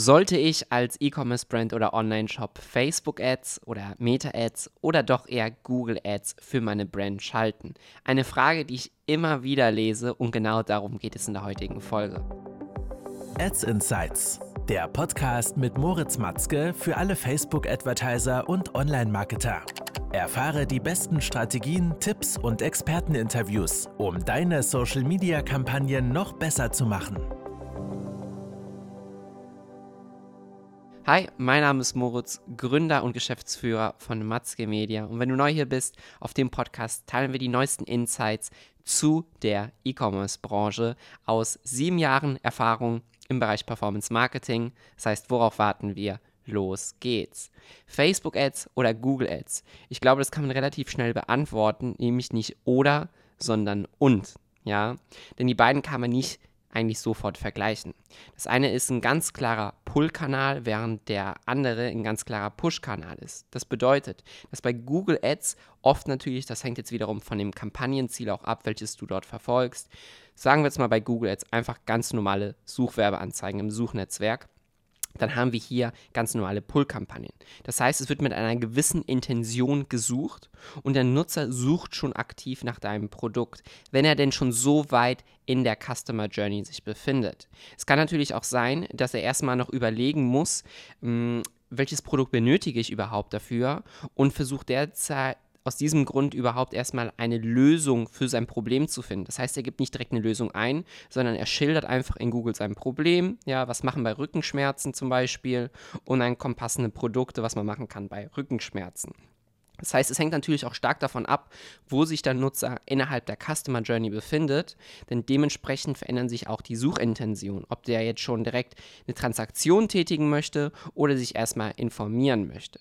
Sollte ich als E-Commerce-Brand oder Online-Shop Facebook-Ads oder Meta-Ads oder doch eher Google-Ads für meine Brand schalten? Eine Frage, die ich immer wieder lese und genau darum geht es in der heutigen Folge. Ads Insights, der Podcast mit Moritz Matzke für alle Facebook-Advertiser und Online-Marketer. Erfahre die besten Strategien, Tipps und Experteninterviews, um deine Social-Media-Kampagnen noch besser zu machen. Hi, mein Name ist Moritz, Gründer und Geschäftsführer von Matzke Media. Und wenn du neu hier bist, auf dem Podcast teilen wir die neuesten Insights zu der E-Commerce-Branche aus sieben Jahren Erfahrung im Bereich Performance Marketing. Das heißt, worauf warten wir? Los geht's. Facebook Ads oder Google Ads? Ich glaube, das kann man relativ schnell beantworten, nämlich nicht oder, sondern und. Ja, denn die beiden kann man nicht eigentlich sofort vergleichen. Das eine ist ein ganz klarer Pull-Kanal, während der andere ein ganz klarer Push-Kanal ist. Das bedeutet, dass bei Google Ads oft natürlich, das hängt jetzt wiederum von dem Kampagnenziel auch ab, welches du dort verfolgst. Sagen wir jetzt mal bei Google Ads einfach ganz normale Suchwerbeanzeigen im Suchnetzwerk dann haben wir hier ganz normale Pull-Kampagnen. Das heißt, es wird mit einer gewissen Intention gesucht und der Nutzer sucht schon aktiv nach deinem Produkt, wenn er denn schon so weit in der Customer Journey sich befindet. Es kann natürlich auch sein, dass er erstmal noch überlegen muss, hm, welches Produkt benötige ich überhaupt dafür und versucht derzeit aus diesem Grund überhaupt erstmal eine Lösung für sein Problem zu finden. Das heißt, er gibt nicht direkt eine Lösung ein, sondern er schildert einfach in Google sein Problem, ja, was machen bei Rückenschmerzen zum Beispiel und dann kommen passende Produkte, was man machen kann bei Rückenschmerzen. Das heißt, es hängt natürlich auch stark davon ab, wo sich der Nutzer innerhalb der Customer Journey befindet, denn dementsprechend verändern sich auch die Suchintentionen, ob der jetzt schon direkt eine Transaktion tätigen möchte oder sich erstmal informieren möchte.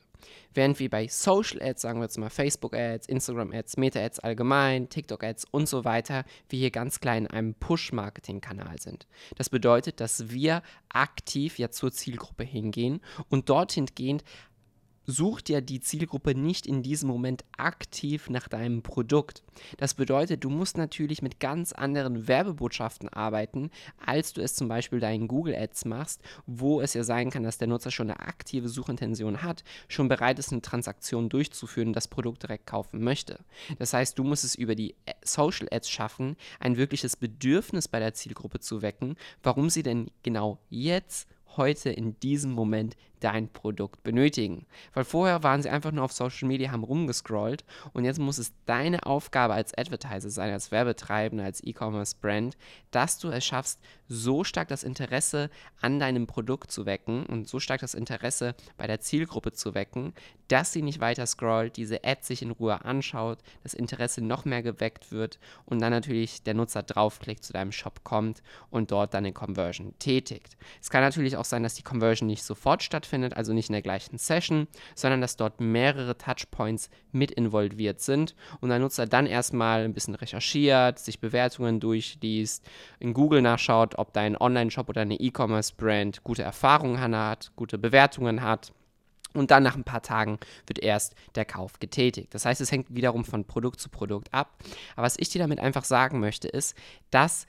Während wir bei Social Ads, sagen wir jetzt mal Facebook Ads, Instagram Ads, Meta Ads allgemein, TikTok Ads und so weiter, wir hier ganz klein in einem Push-Marketing-Kanal sind. Das bedeutet, dass wir aktiv ja zur Zielgruppe hingehen und dorthin gehend sucht ja die Zielgruppe nicht in diesem Moment aktiv nach deinem Produkt. Das bedeutet, du musst natürlich mit ganz anderen Werbebotschaften arbeiten, als du es zum Beispiel deinen Google Ads machst, wo es ja sein kann, dass der Nutzer schon eine aktive Suchintention hat, schon bereit ist, eine Transaktion durchzuführen das Produkt direkt kaufen möchte. Das heißt, du musst es über die Social Ads schaffen, ein wirkliches Bedürfnis bei der Zielgruppe zu wecken, warum sie denn genau jetzt heute in diesem Moment dein Produkt benötigen. Weil vorher waren sie einfach nur auf Social Media, haben rumgescrollt und jetzt muss es deine Aufgabe als Advertiser sein, als Werbetreibender, als E-Commerce-Brand, dass du es schaffst, so stark das Interesse an deinem Produkt zu wecken und so stark das Interesse bei der Zielgruppe zu wecken, dass sie nicht weiter scrollt, diese Ad sich in Ruhe anschaut, das Interesse noch mehr geweckt wird und dann natürlich der Nutzer draufklickt, zu deinem Shop kommt und dort dann eine Conversion tätigt. Es kann natürlich auch sein, dass die Conversion nicht sofort stattfindet, also nicht in der gleichen Session, sondern dass dort mehrere Touchpoints mit involviert sind und der Nutzer dann erstmal ein bisschen recherchiert, sich Bewertungen durchliest, in Google nachschaut, ob dein Online-Shop oder eine E-Commerce-Brand gute Erfahrungen hat, gute Bewertungen hat. Und dann nach ein paar Tagen wird erst der Kauf getätigt. Das heißt, es hängt wiederum von Produkt zu Produkt ab. Aber was ich dir damit einfach sagen möchte, ist, dass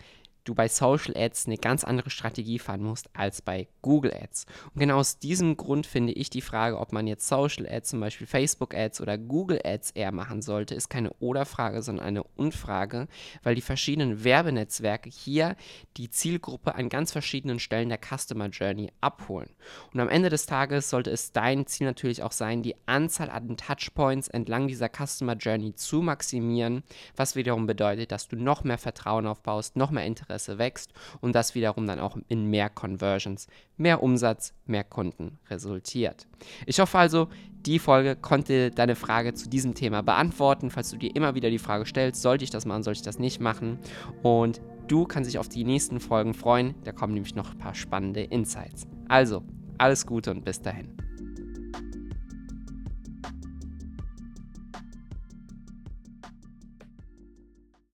du bei Social Ads eine ganz andere Strategie fahren musst als bei Google Ads. Und genau aus diesem Grund finde ich die Frage, ob man jetzt Social Ads, zum Beispiel Facebook Ads oder Google Ads eher machen sollte, ist keine Oder-Frage, sondern eine Und-Frage, weil die verschiedenen Werbenetzwerke hier die Zielgruppe an ganz verschiedenen Stellen der Customer Journey abholen. Und am Ende des Tages sollte es dein Ziel natürlich auch sein, die Anzahl an Touchpoints entlang dieser Customer Journey zu maximieren, was wiederum bedeutet, dass du noch mehr Vertrauen aufbaust, noch mehr Interesse Interesse wächst und das wiederum dann auch in mehr Conversions, mehr Umsatz, mehr Kunden resultiert. Ich hoffe also, die Folge konnte deine Frage zu diesem Thema beantworten. Falls du dir immer wieder die Frage stellst, sollte ich das machen, sollte ich das nicht machen? Und du kannst dich auf die nächsten Folgen freuen. Da kommen nämlich noch ein paar spannende Insights. Also, alles Gute und bis dahin.